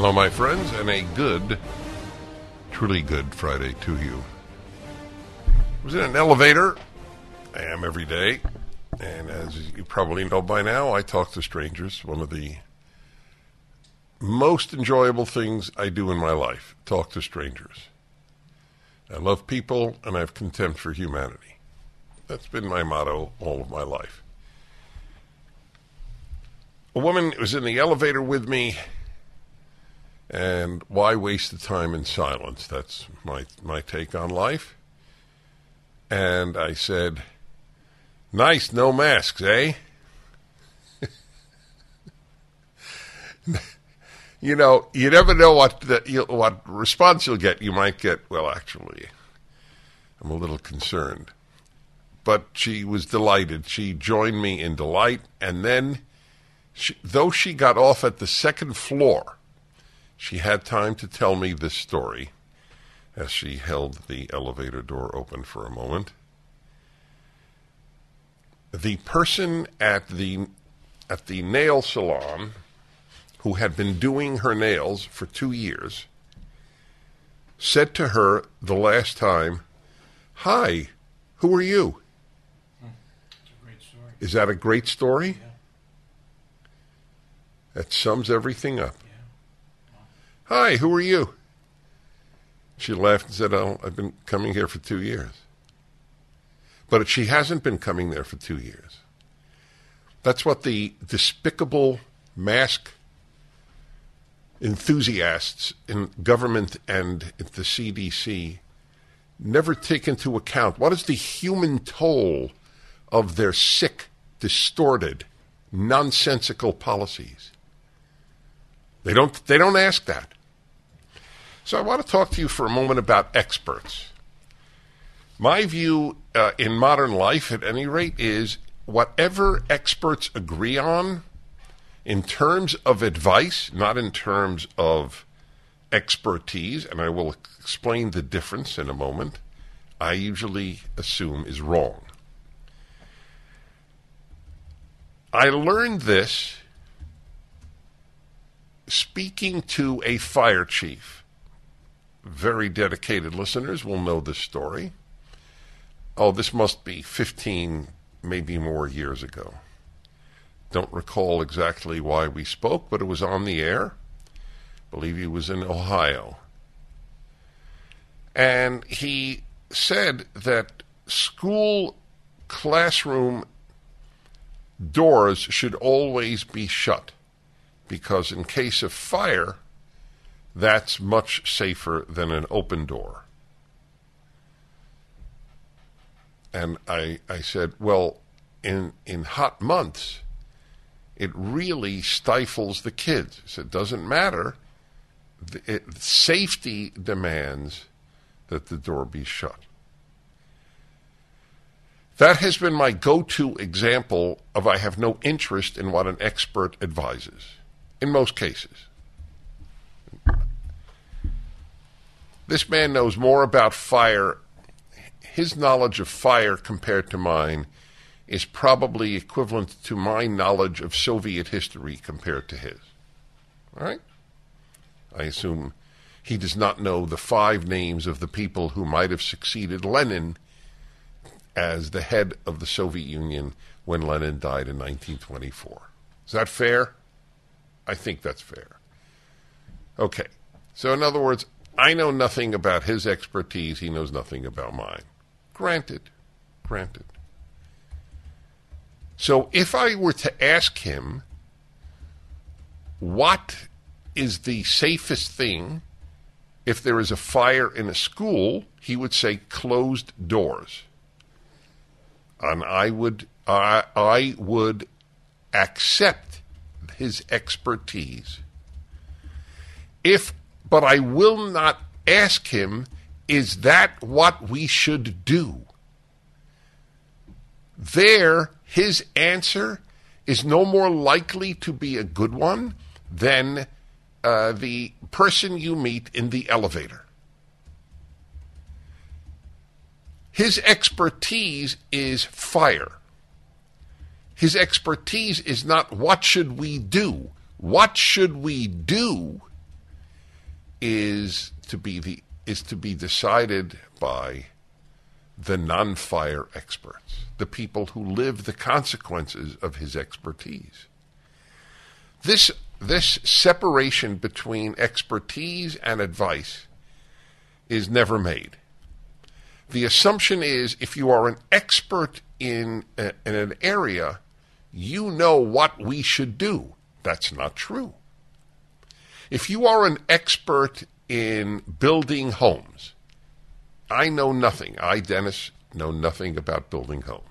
Hello, my friends, and a good, truly good Friday to you. I was in an elevator. I am every day. And as you probably know by now, I talk to strangers. One of the most enjoyable things I do in my life talk to strangers. I love people and I have contempt for humanity. That's been my motto all of my life. A woman was in the elevator with me, and why waste the time in silence? That's my, my take on life. And I said, Nice, no masks, eh? you know, you never know what the, you, what response you'll get. You might get, well, actually, I'm a little concerned. But she was delighted. She joined me in delight, and then, she, though she got off at the second floor, she had time to tell me this story as she held the elevator door open for a moment. The person at the at the nail salon who had been doing her nails for two years, said to her the last time, Hi, who are you? Is that a great story? Yeah. That sums everything up. Hi, who are you? She laughed and said, Oh, I've been coming here for two years. But she hasn't been coming there for two years. That's what the despicable mask enthusiasts in government and the CDC never take into account. What is the human toll of their sick, distorted, nonsensical policies? They don't, they don't ask that. So I want to talk to you for a moment about experts. My view uh, in modern life, at any rate, is whatever experts agree on in terms of advice, not in terms of expertise, and I will explain the difference in a moment, I usually assume is wrong. I learned this speaking to a fire chief. Very dedicated listeners will know this story. Oh, this must be 15, maybe more years ago. Don't recall exactly why we spoke, but it was on the air. I believe he was in Ohio. And he said that school classroom doors should always be shut because, in case of fire, that's much safer than an open door. And I, I said, well, in, in hot months, it really stifles the kids. So it doesn't matter. It, safety demands that the door be shut. That has been my go to example of I have no interest in what an expert advises, in most cases. This man knows more about fire. His knowledge of fire compared to mine is probably equivalent to my knowledge of Soviet history compared to his. All right? I assume he does not know the five names of the people who might have succeeded Lenin as the head of the Soviet Union when Lenin died in 1924. Is that fair? I think that's fair. Okay. So, in other words, I know nothing about his expertise. He knows nothing about mine. Granted. Granted. So if I were to ask him what is the safest thing if there is a fire in a school, he would say closed doors. And I would I, I would accept his expertise. If, but I will not ask him, is that what we should do? There, his answer is no more likely to be a good one than uh, the person you meet in the elevator. His expertise is fire. His expertise is not what should we do. What should we do is to be the is to be decided by the non-fire experts, the people who live the consequences of his expertise. This this separation between expertise and advice is never made. The assumption is if you are an expert in, a, in an area, you know what we should do. That's not true. If you are an expert in building homes, I know nothing. I, Dennis, know nothing about building homes.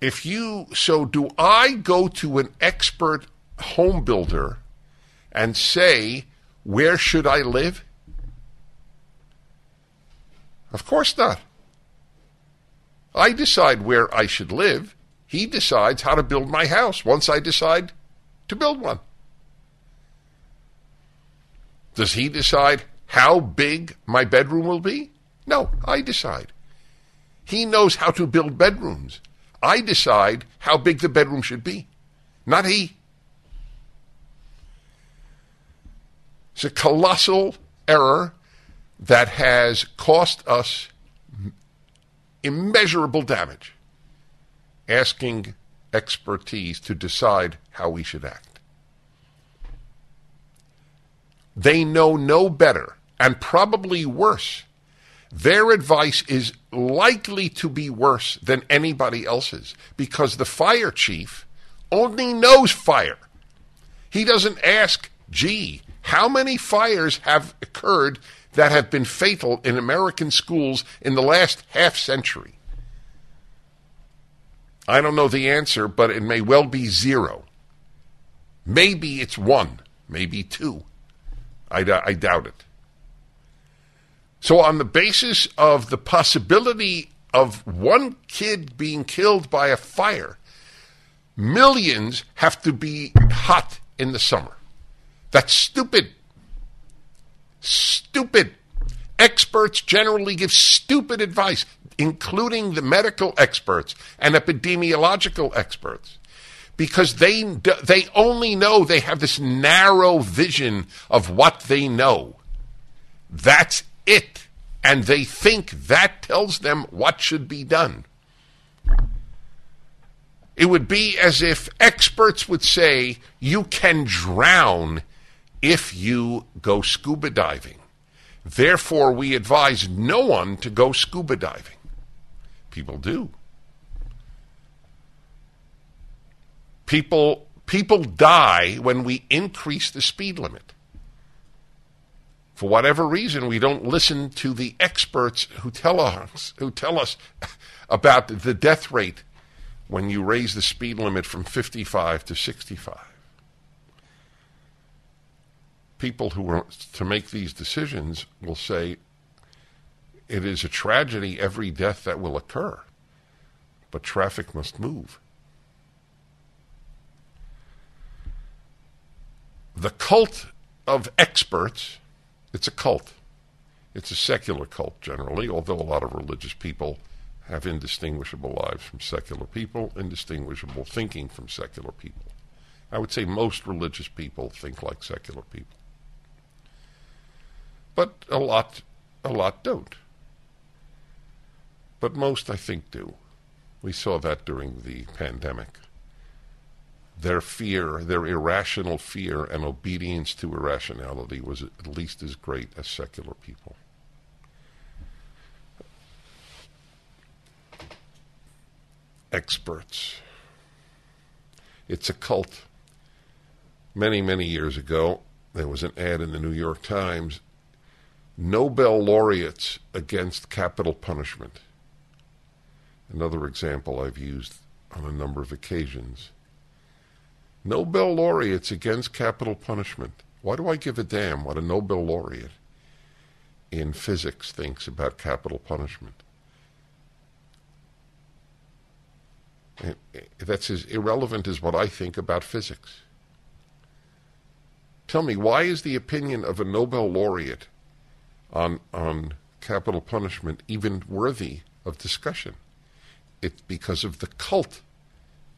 If you, so do I go to an expert home builder and say, where should I live? Of course not. I decide where I should live. He decides how to build my house once I decide to build one. Does he decide how big my bedroom will be? No, I decide. He knows how to build bedrooms. I decide how big the bedroom should be, not he. It's a colossal error that has cost us immeasurable damage, asking expertise to decide how we should act. They know no better, and probably worse. Their advice is likely to be worse than anybody else's because the fire chief only knows fire. He doesn't ask, gee, how many fires have occurred that have been fatal in American schools in the last half century? I don't know the answer, but it may well be zero. Maybe it's one, maybe two. I, I doubt it. So, on the basis of the possibility of one kid being killed by a fire, millions have to be hot in the summer. That's stupid. Stupid. Experts generally give stupid advice, including the medical experts and epidemiological experts, because they, they only know they have this narrow vision of what they know. That's it. And they think that tells them what should be done. It would be as if experts would say you can drown if you go scuba diving. Therefore, we advise no one to go scuba diving. People do. People, people die when we increase the speed limit. For whatever reason, we don't listen to the experts who tell us, who tell us about the death rate when you raise the speed limit from 55 to 65 people who are to make these decisions will say it is a tragedy every death that will occur, but traffic must move. The cult of experts, it's a cult. It's a secular cult generally, although a lot of religious people have indistinguishable lives from secular people, indistinguishable thinking from secular people. I would say most religious people think like secular people but a lot, a lot don't. But most, I think, do. We saw that during the pandemic. Their fear, their irrational fear and obedience to irrationality was at least as great as secular people. Experts. It's a cult. Many, many years ago, there was an ad in the New York Times Nobel laureates against capital punishment. Another example I've used on a number of occasions. Nobel laureates against capital punishment. Why do I give a damn what a Nobel laureate in physics thinks about capital punishment? Eh, that's as irrelevant as what I think about physics. Tell me, why is the opinion of a Nobel laureate on, on capital punishment even worthy of discussion? It's because of the cult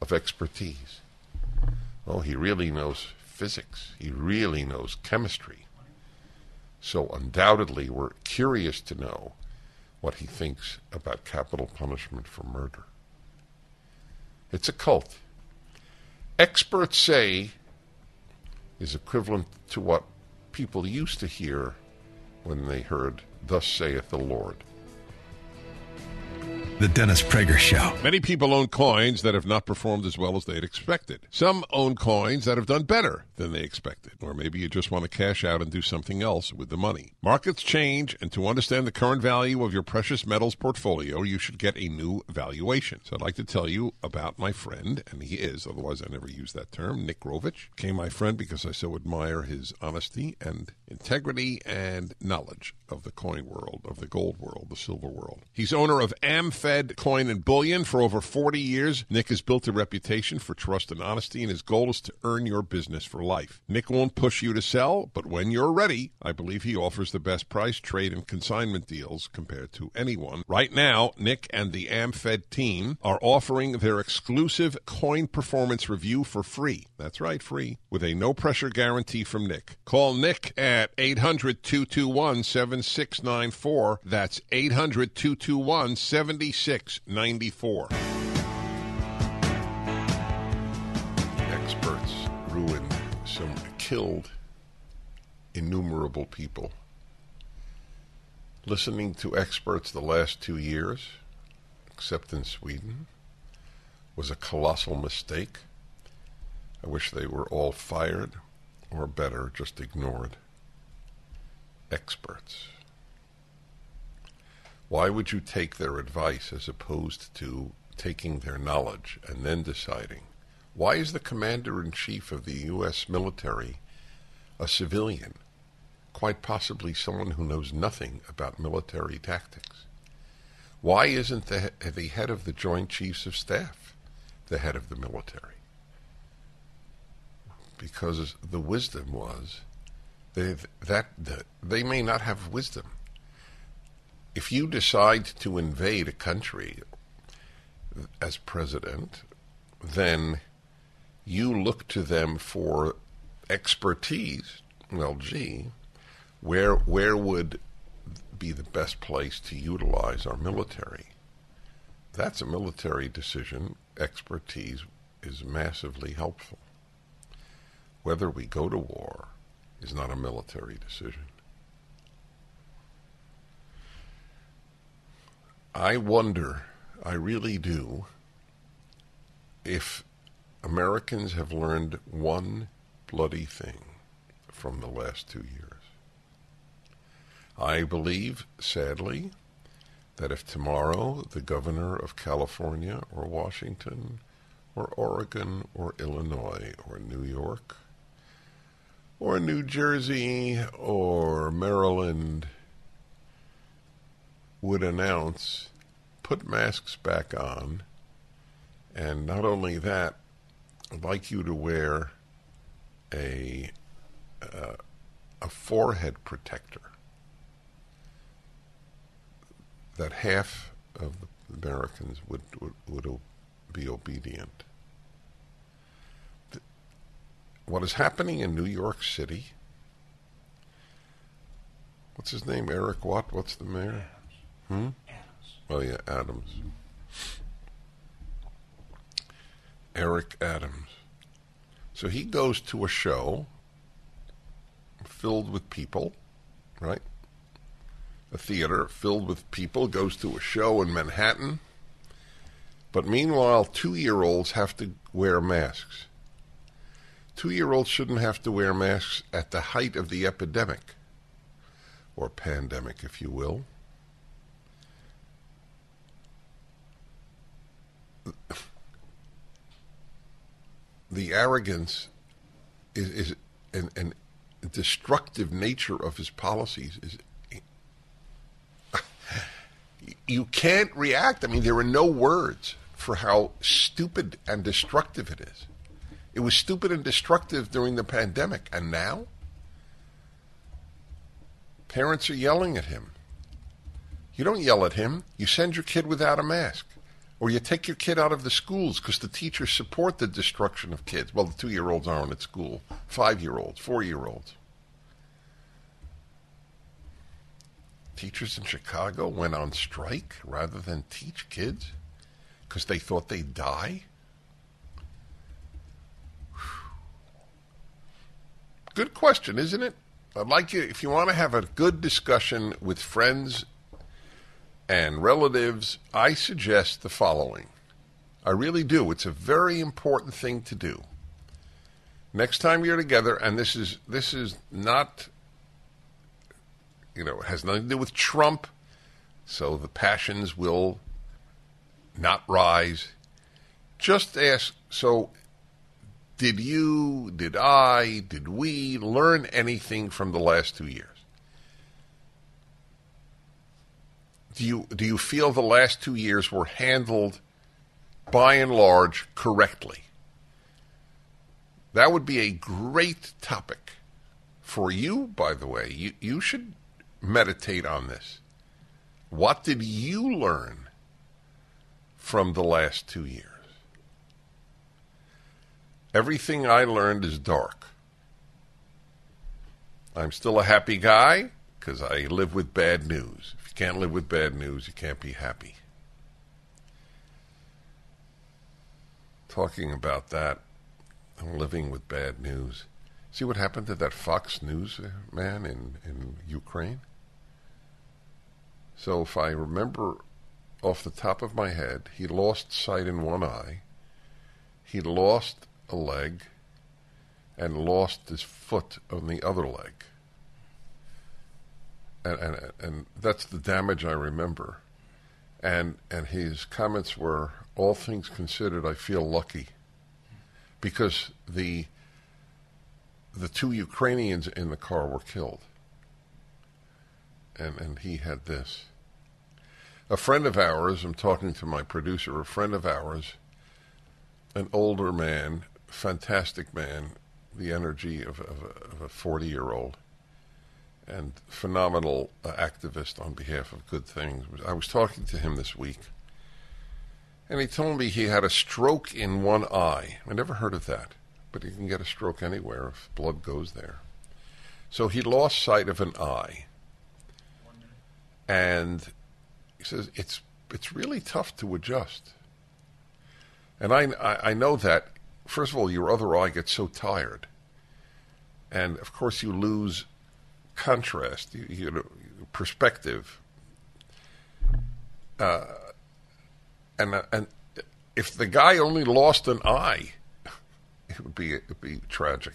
of expertise. Oh, he really knows physics. He really knows chemistry. So undoubtedly, we're curious to know what he thinks about capital punishment for murder. It's a cult. Experts say is equivalent to what people used to hear when they heard, Thus saith the Lord. The Dennis Prager Show. Many people own coins that have not performed as well as they'd expected. Some own coins that have done better than they expected. Or maybe you just want to cash out and do something else with the money. Markets change, and to understand the current value of your precious metals portfolio, you should get a new valuation. So I'd like to tell you about my friend, and he is, otherwise I never use that term, Nick Rovich. Became my friend because I so admire his honesty and integrity and knowledge of the coin world, of the gold world, the silver world. He's owner of AmFed Coin and Bullion for over 40 years. Nick has built a reputation for trust and honesty, and his goal is to earn your business for life. Nick won't push you to sell, but when you're ready, I believe he offers the best price, trade, and consignment deals compared to anyone. Right now, Nick and the AmFed team are offering their exclusive coin performance review for free. That's right, free, with a no pressure guarantee from Nick. Call Nick at 800 221 7694. That's 800 221 7694. Experts ruined some, killed innumerable people. Listening to experts the last two years, except in Sweden, was a colossal mistake. I wish they were all fired, or better, just ignored. Experts. Why would you take their advice as opposed to taking their knowledge and then deciding? Why is the commander in chief of the U.S. military a civilian? Quite possibly someone who knows nothing about military tactics. Why isn't the, the head of the Joint Chiefs of Staff the head of the military? Because the wisdom was they, that, that they may not have wisdom. If you decide to invade a country as president, then you look to them for expertise. Well, gee, where where would be the best place to utilize our military? That's a military decision. Expertise is massively helpful. Whether we go to war is not a military decision. I wonder, I really do, if Americans have learned one bloody thing from the last two years. I believe, sadly, that if tomorrow the governor of California or Washington or Oregon or Illinois or New York or New Jersey or Maryland would announce put masks back on, and not only that, I'd like you to wear a uh, a forehead protector. That half of the Americans would would, would be obedient. what is happening in New York City? What's his name? Eric what? What's the mayor? Hmm? Adams. Oh yeah, Adams. Eric Adams. So he goes to a show filled with people, right? A theater filled with people goes to a show in Manhattan. But meanwhile, two year olds have to wear masks. Two year olds shouldn't have to wear masks at the height of the epidemic, or pandemic, if you will. The arrogance is, is and, and destructive nature of his policies is you can't react. I mean, there are no words for how stupid and destructive it is. It was stupid and destructive during the pandemic, and now parents are yelling at him. You don't yell at him. You send your kid without a mask. Or you take your kid out of the schools because the teachers support the destruction of kids. Well, the two year olds aren't at school, five year olds, four year olds. Teachers in Chicago went on strike rather than teach kids because they thought they'd die. Good question, isn't it? I'd like you, if you want to have a good discussion with friends and relatives, I suggest the following. I really do. It's a very important thing to do. Next time you're together, and this is this is not, you know, it has nothing to do with Trump, so the passions will not rise. Just ask. So, did you, did I, did we learn anything from the last two years? Do you do you feel the last two years were handled by and large correctly? That would be a great topic for you, by the way. You you should meditate on this. What did you learn from the last two years? Everything I learned is dark. I'm still a happy guy because I live with bad news can't live with bad news. You can't be happy. Talking about that, I'm living with bad news. See what happened to that Fox News uh, man in, in Ukraine? So, if I remember off the top of my head, he lost sight in one eye, he lost a leg, and lost his foot on the other leg and, and and that's the damage I remember. And and his comments were, all things considered, I feel lucky, because the the two Ukrainians in the car were killed. And and he had this. A friend of ours, I'm talking to my producer, a friend of ours, an older man, fantastic man, the energy of, of a 40 year old and phenomenal uh, activist on behalf of good things. I was talking to him this week, and he told me he had a stroke in one eye. I never heard of that, but you can get a stroke anywhere if blood goes there. So he lost sight of an eye, and he says it's it's really tough to adjust. And I, I, I know that first of all, your other eye gets so tired, and of course you lose contrast, you, you know, perspective. Uh, and uh, and if the guy only lost an eye, it would be it would be tragic.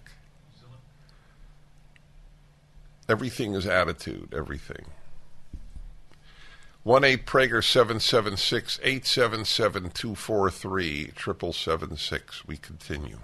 Everything is attitude. Everything. One eight Prager seven seven six eight seven seven two four three triple seven six. We continue.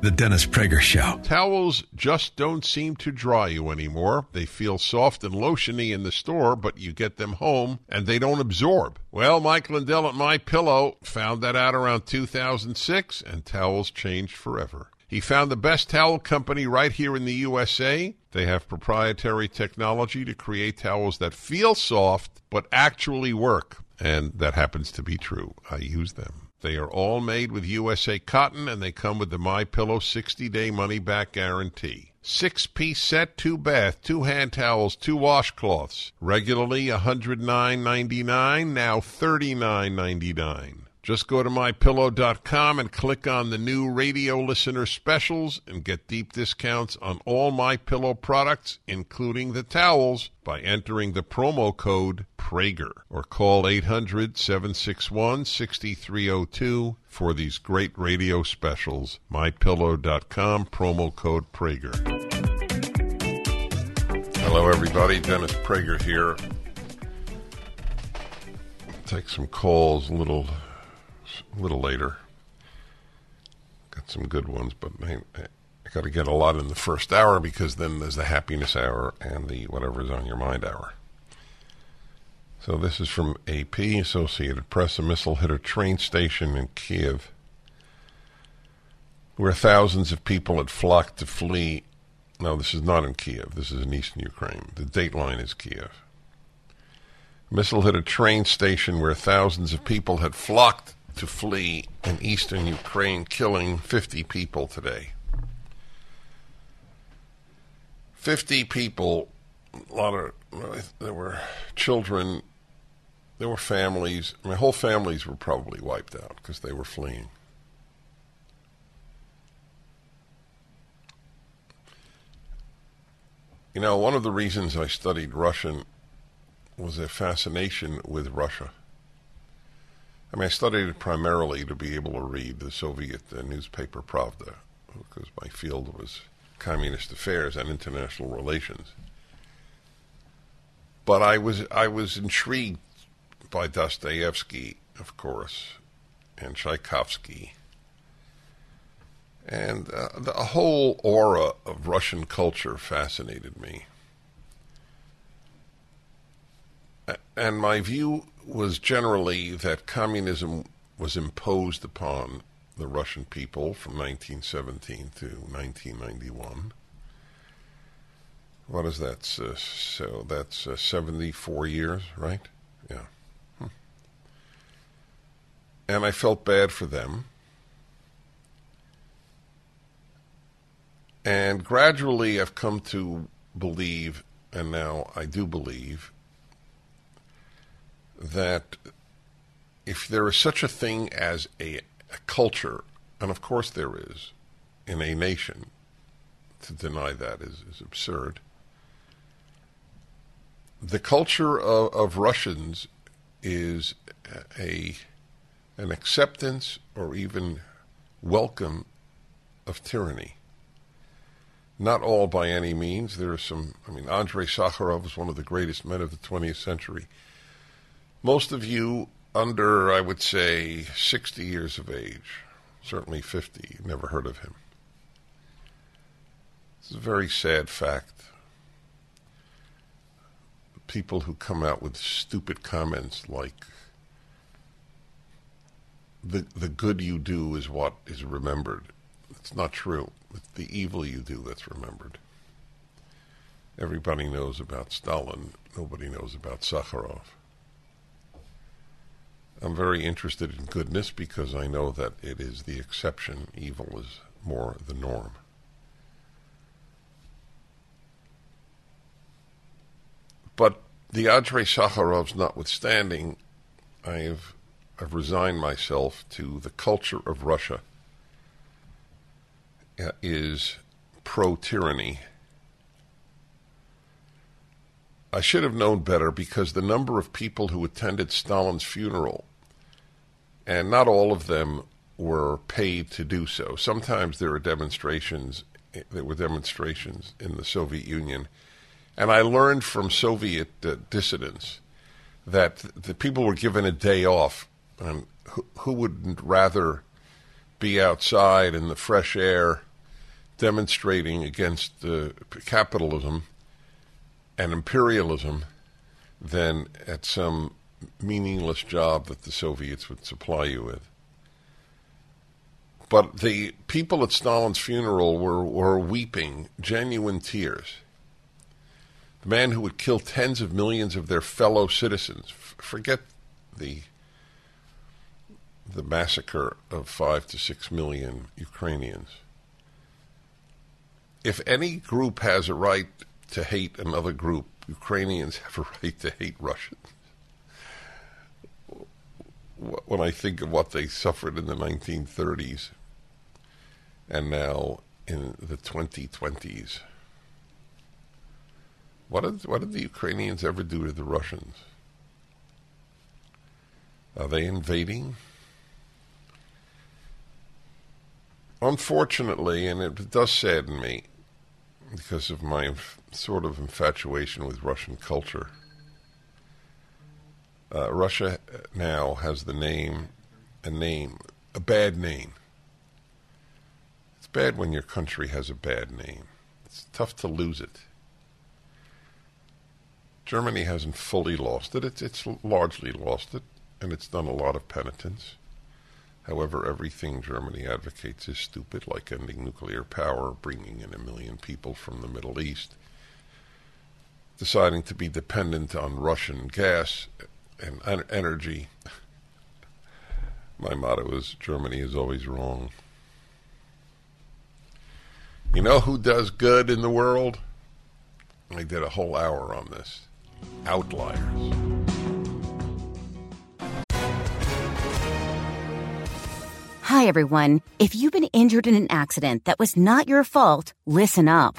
The Dennis Prager Show. Towels just don't seem to dry you anymore. They feel soft and lotiony in the store, but you get them home and they don't absorb. Well, Mike Lindell at My Pillow found that out around 2006, and towels changed forever. He found the best towel company right here in the USA. They have proprietary technology to create towels that feel soft but actually work, and that happens to be true. I use them. They are all made with USA cotton and they come with the My Pillow 60-day money back guarantee. Six-piece set, two bath, two hand towels, two washcloths. Regularly $109.99, now $39.99. Just go to mypillow.com and click on the new radio listener specials and get deep discounts on all my pillow products including the towels by entering the promo code Prager or call 800-761-6302 for these great radio specials. mypillow.com promo code Prager. Hello everybody, Dennis Prager here. Take some calls a little a little later. got some good ones, but I, I got to get a lot in the first hour because then there's the happiness hour and the whatever's on your mind hour. So this is from AP, Associated Press. A missile hit a train station in Kiev where thousands of people had flocked to flee. No, this is not in Kiev. This is in eastern Ukraine. The date line is Kiev. A missile hit a train station where thousands of people had flocked to flee in eastern Ukraine, killing 50 people today. 50 people, a lot of, there were children, there were families. My whole families were probably wiped out because they were fleeing. You know, one of the reasons I studied Russian was a fascination with Russia. I mean, I studied primarily to be able to read the Soviet uh, newspaper Pravda, because my field was communist affairs and international relations. But I was I was intrigued by Dostoevsky, of course, and Tchaikovsky, and uh, the whole aura of Russian culture fascinated me. And my view was generally that communism was imposed upon the Russian people from 1917 to 1991. What is that? Uh, so that's uh, 74 years, right? Yeah. Hmm. And I felt bad for them. And gradually I've come to believe, and now I do believe, that if there is such a thing as a, a culture, and of course there is in a nation, to deny that is, is absurd. The culture of, of Russians is a an acceptance or even welcome of tyranny. Not all by any means. There are some, I mean, Andrei Sakharov is one of the greatest men of the 20th century. Most of you under, I would say, 60 years of age, certainly 50, never heard of him. It's a very sad fact. People who come out with stupid comments like, the, the good you do is what is remembered. It's not true. It's the evil you do that's remembered. Everybody knows about Stalin. Nobody knows about Sakharov. I'm very interested in goodness because I know that it is the exception. Evil is more the norm. But the Andrei Sakharovs notwithstanding, I've, I've resigned myself to the culture of Russia uh, is pro tyranny. I should have known better because the number of people who attended Stalin's funeral and not all of them were paid to do so. Sometimes there were demonstrations. There were demonstrations in the Soviet Union, and I learned from Soviet uh, dissidents that the people were given a day off. And who, who wouldn't rather be outside in the fresh air, demonstrating against uh, capitalism and imperialism, than at some meaningless job that the Soviets would supply you with. But the people at Stalin's funeral were, were weeping genuine tears. The man who would kill tens of millions of their fellow citizens, forget the the massacre of five to six million Ukrainians. If any group has a right to hate another group, Ukrainians have a right to hate Russians when I think of what they suffered in the 1930s and now in the 2020s. What did, what did the Ukrainians ever do to the Russians? Are they invading? Unfortunately, and it does sadden me because of my sort of infatuation with Russian culture uh, Russia now has the name, a name, a bad name. It's bad when your country has a bad name. It's tough to lose it. Germany hasn't fully lost it. It's, it's largely lost it, and it's done a lot of penitence. However, everything Germany advocates is stupid, like ending nuclear power, bringing in a million people from the Middle East, deciding to be dependent on Russian gas and energy. My motto is Germany is always wrong. You know who does good in the world? I did a whole hour on this. Outliers. Hi, everyone. If you've been injured in an accident that was not your fault, listen up.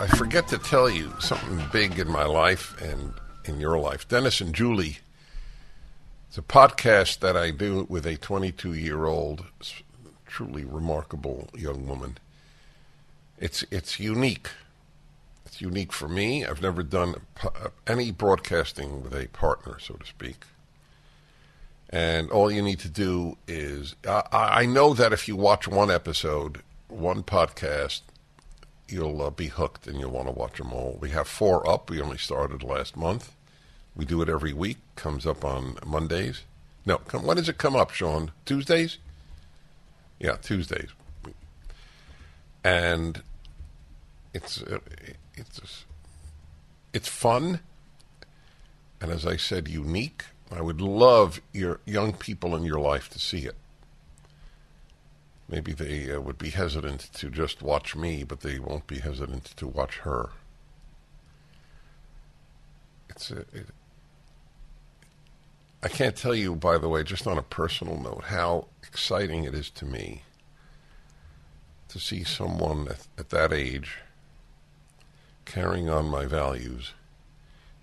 I, forget to tell you something big in my life and in your life. Dennis and Julie. It's a podcast that I do with a 22 year old, truly remarkable young woman it's it's unique. It's unique for me. I've never done any broadcasting with a partner, so to speak. And all you need to do is I, I know that if you watch one episode, one podcast, you'll uh, be hooked and you'll want to watch them all. We have four up. We only started last month. We do it every week. Comes up on Mondays. No, come, when does it come up, Sean? Tuesdays? Yeah, Tuesdays. And it's uh, it's it's fun, and as I said, unique. I would love your young people in your life to see it. Maybe they uh, would be hesitant to just watch me, but they won't be hesitant to watch her. It's a, it, I can't tell you, by the way, just on a personal note, how exciting it is to me to see someone at, at that age carrying on my values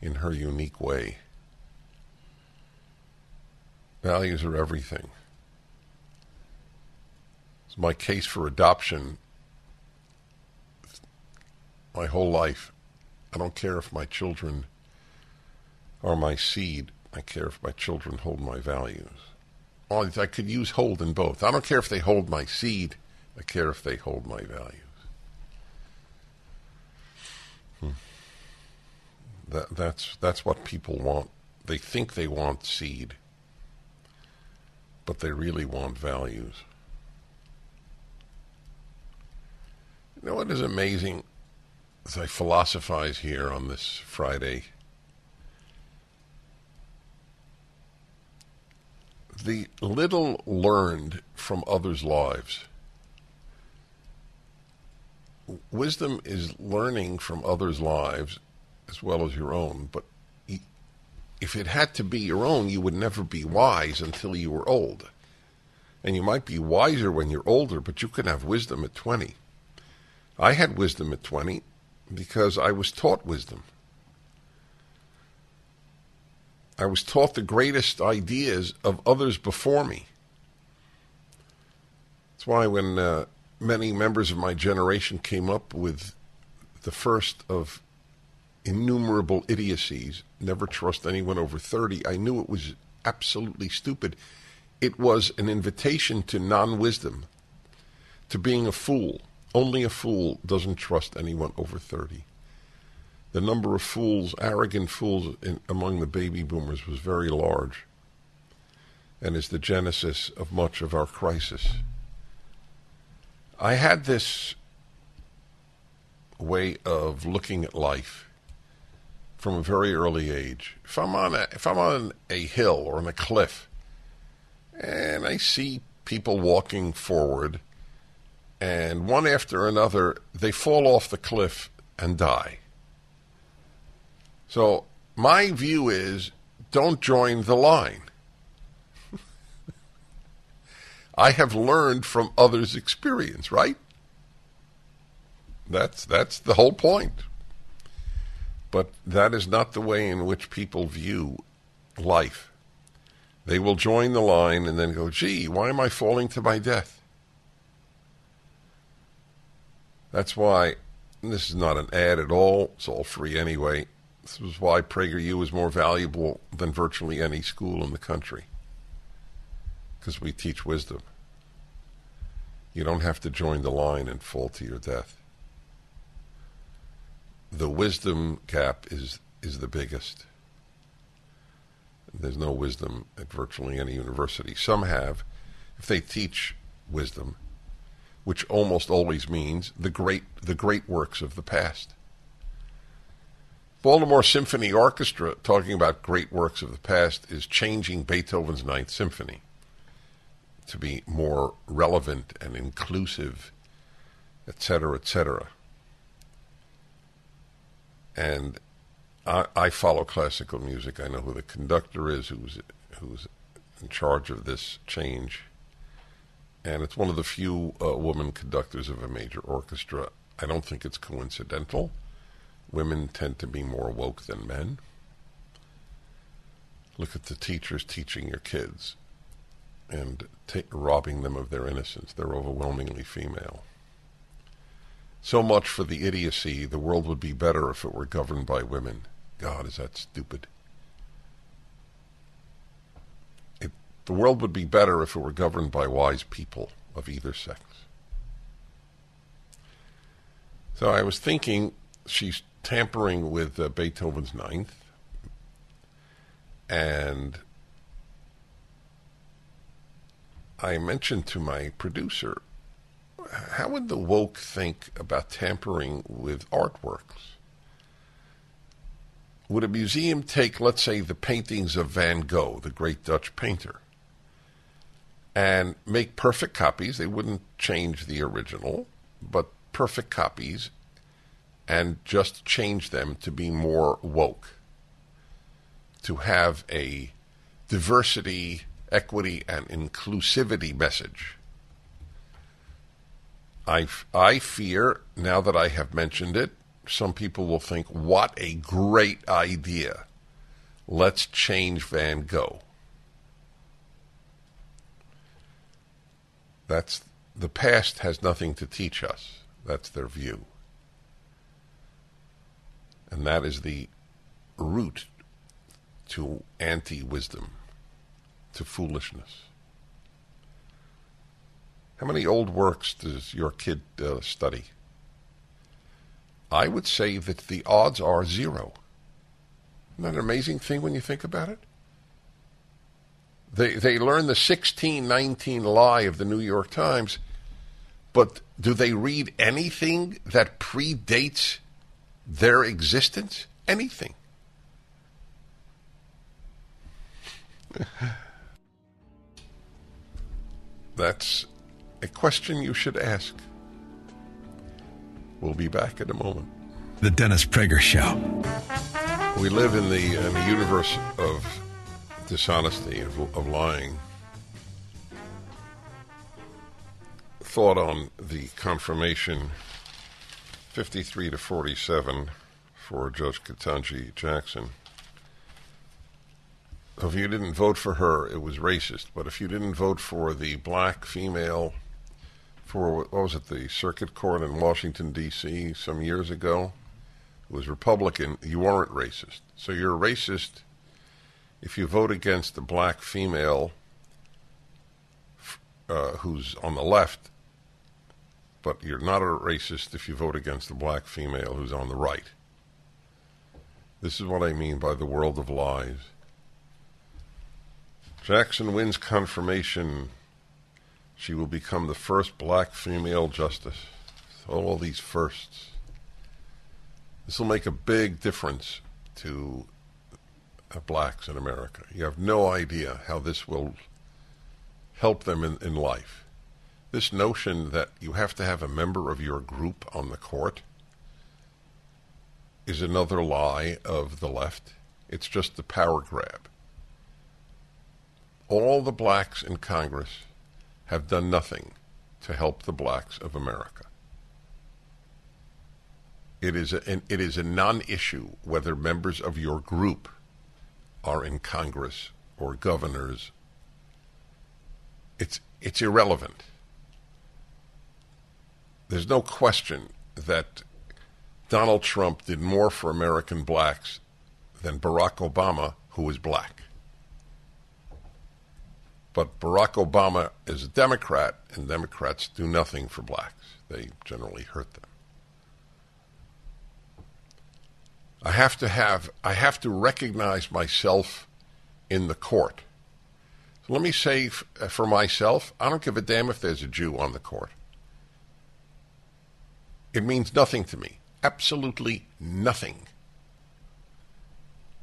in her unique way. Values are everything. My case for adoption my whole life. I don't care if my children are my seed. I care if my children hold my values. I could use hold in both. I don't care if they hold my seed. I care if they hold my values. Hmm. That, that's, that's what people want. They think they want seed, but they really want values. You know what is amazing as I philosophize here on this Friday? The little learned from others' lives. Wisdom is learning from others' lives as well as your own. But if it had to be your own, you would never be wise until you were old. And you might be wiser when you're older, but you can have wisdom at 20. I had wisdom at 20 because I was taught wisdom. I was taught the greatest ideas of others before me. That's why when uh, many members of my generation came up with the first of innumerable idiocies, never trust anyone over 30. I knew it was absolutely stupid. It was an invitation to non wisdom, to being a fool. Only a fool doesn't trust anyone over 30. The number of fools, arrogant fools in, among the baby boomers was very large and is the genesis of much of our crisis. I had this way of looking at life from a very early age. If I'm on a, if I'm on a hill or on a cliff, and I see people walking forward, and one after another they fall off the cliff and die. So my view is don't join the line. I have learned from others' experience, right? That's that's the whole point. But that is not the way in which people view life. They will join the line and then go, gee, why am I falling to my death? That's why this is not an ad at all. It's all free anyway. This is why PragerU is more valuable than virtually any school in the country. Because we teach wisdom. You don't have to join the line and fall to your death. The wisdom gap is is the biggest. There's no wisdom at virtually any university. Some have, if they teach wisdom, which almost always means the great the great works of the past. Baltimore Symphony Orchestra, talking about great works of the past, is changing Beethoven's Ninth Symphony to be more relevant and inclusive, etc., etc. And I, I, follow classical music. I know who the conductor is, who's who's in charge of this change, and it's one of the few uh, woman conductors of a major orchestra. I don't think it's coincidental. Women tend to be more woke than men. Look at the teachers teaching your kids and robbing them of their innocence. They're overwhelmingly female. So much for the idiocy. The world would be better if it were governed by women. God, is that stupid? It, the world would be better if it were governed by wise people of either sex. So I was thinking she's tampering with uh, Beethoven's Ninth, and I mentioned to my producer, how would the woke think about tampering with artworks? Would a museum take, let's say, the paintings of Van Gogh, the great Dutch painter, and make perfect copies? They wouldn't change the original, but perfect copies, and just change them to be more woke, to have a diversity equity and inclusivity message. I, I fear, now that I have mentioned it, some people will think, what a great idea. Let's change Van Gogh. That's the past has nothing to teach us. That's their view. And that is the root to anti wisdom to foolishness. How many old works does your kid uh, study? I would say that the odds are zero. Isn't that an amazing thing when you think about it? They, they learn the 1619 lie of the New York Times, but do they read anything that predates their existence? Anything. That's a question you should ask. We'll be back in a moment. The Dennis Prager Show. We live in the, uh, in the universe of dishonesty, of, of lying. Thought on the confirmation 53 to 47 for Judge Ketanji Jackson if you didn't vote for her, it was racist. But if you didn't vote for the black female for what was it, the circuit court in Washington D.C. some years ago, it was Republican. You weren't racist. So you're racist if you vote against the black female uh, who's on the left, but you're not a racist if you vote against the black female who's on the right. This is what I mean by the world of lies. Jackson wins confirmation. She will become the first black female justice. All these firsts. This will make a big difference to uh, blacks in America. You have no idea how this will help them in, in life. This notion that you have to have a member of your group on the court is another lie of the left. It's just a power grab. All the blacks in Congress have done nothing to help the blacks of America. It is a, it is a non-issue whether members of your group are in Congress or governors. It's it's irrelevant. There's no question that Donald Trump did more for American blacks than Barack Obama, who was black. But Barack Obama is a Democrat, and Democrats do nothing for blacks. They generally hurt them. I have to have I have to recognize myself in the court. So let me say f- uh, for myself, I don't give a damn if there's a Jew on the court. It means nothing to me. Absolutely nothing.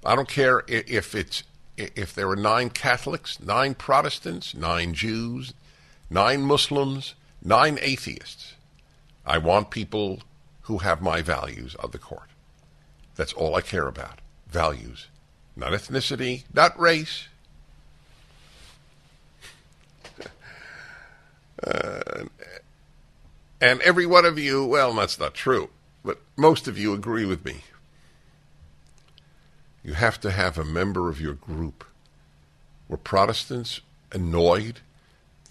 I don't care if it's if there are nine Catholics, nine Protestants, nine Jews, nine Muslims, nine atheists. I want people who have my values of the court. That's all I care about. Values. Not ethnicity, not race. uh, and every one of you, well, that's not true, but most of you agree with me. You have to have a member of your group. Were Protestants annoyed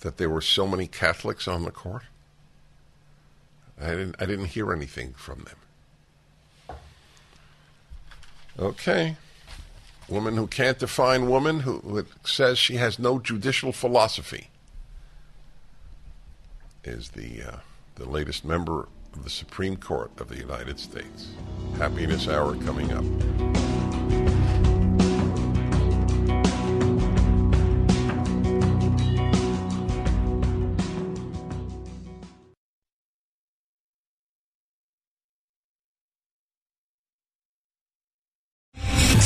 that there were so many Catholics on the court? I didn't, I didn't hear anything from them. Okay. Woman who can't define woman, who, who says she has no judicial philosophy, is the, uh, the latest member of the Supreme Court of the United States. Happiness Hour coming up.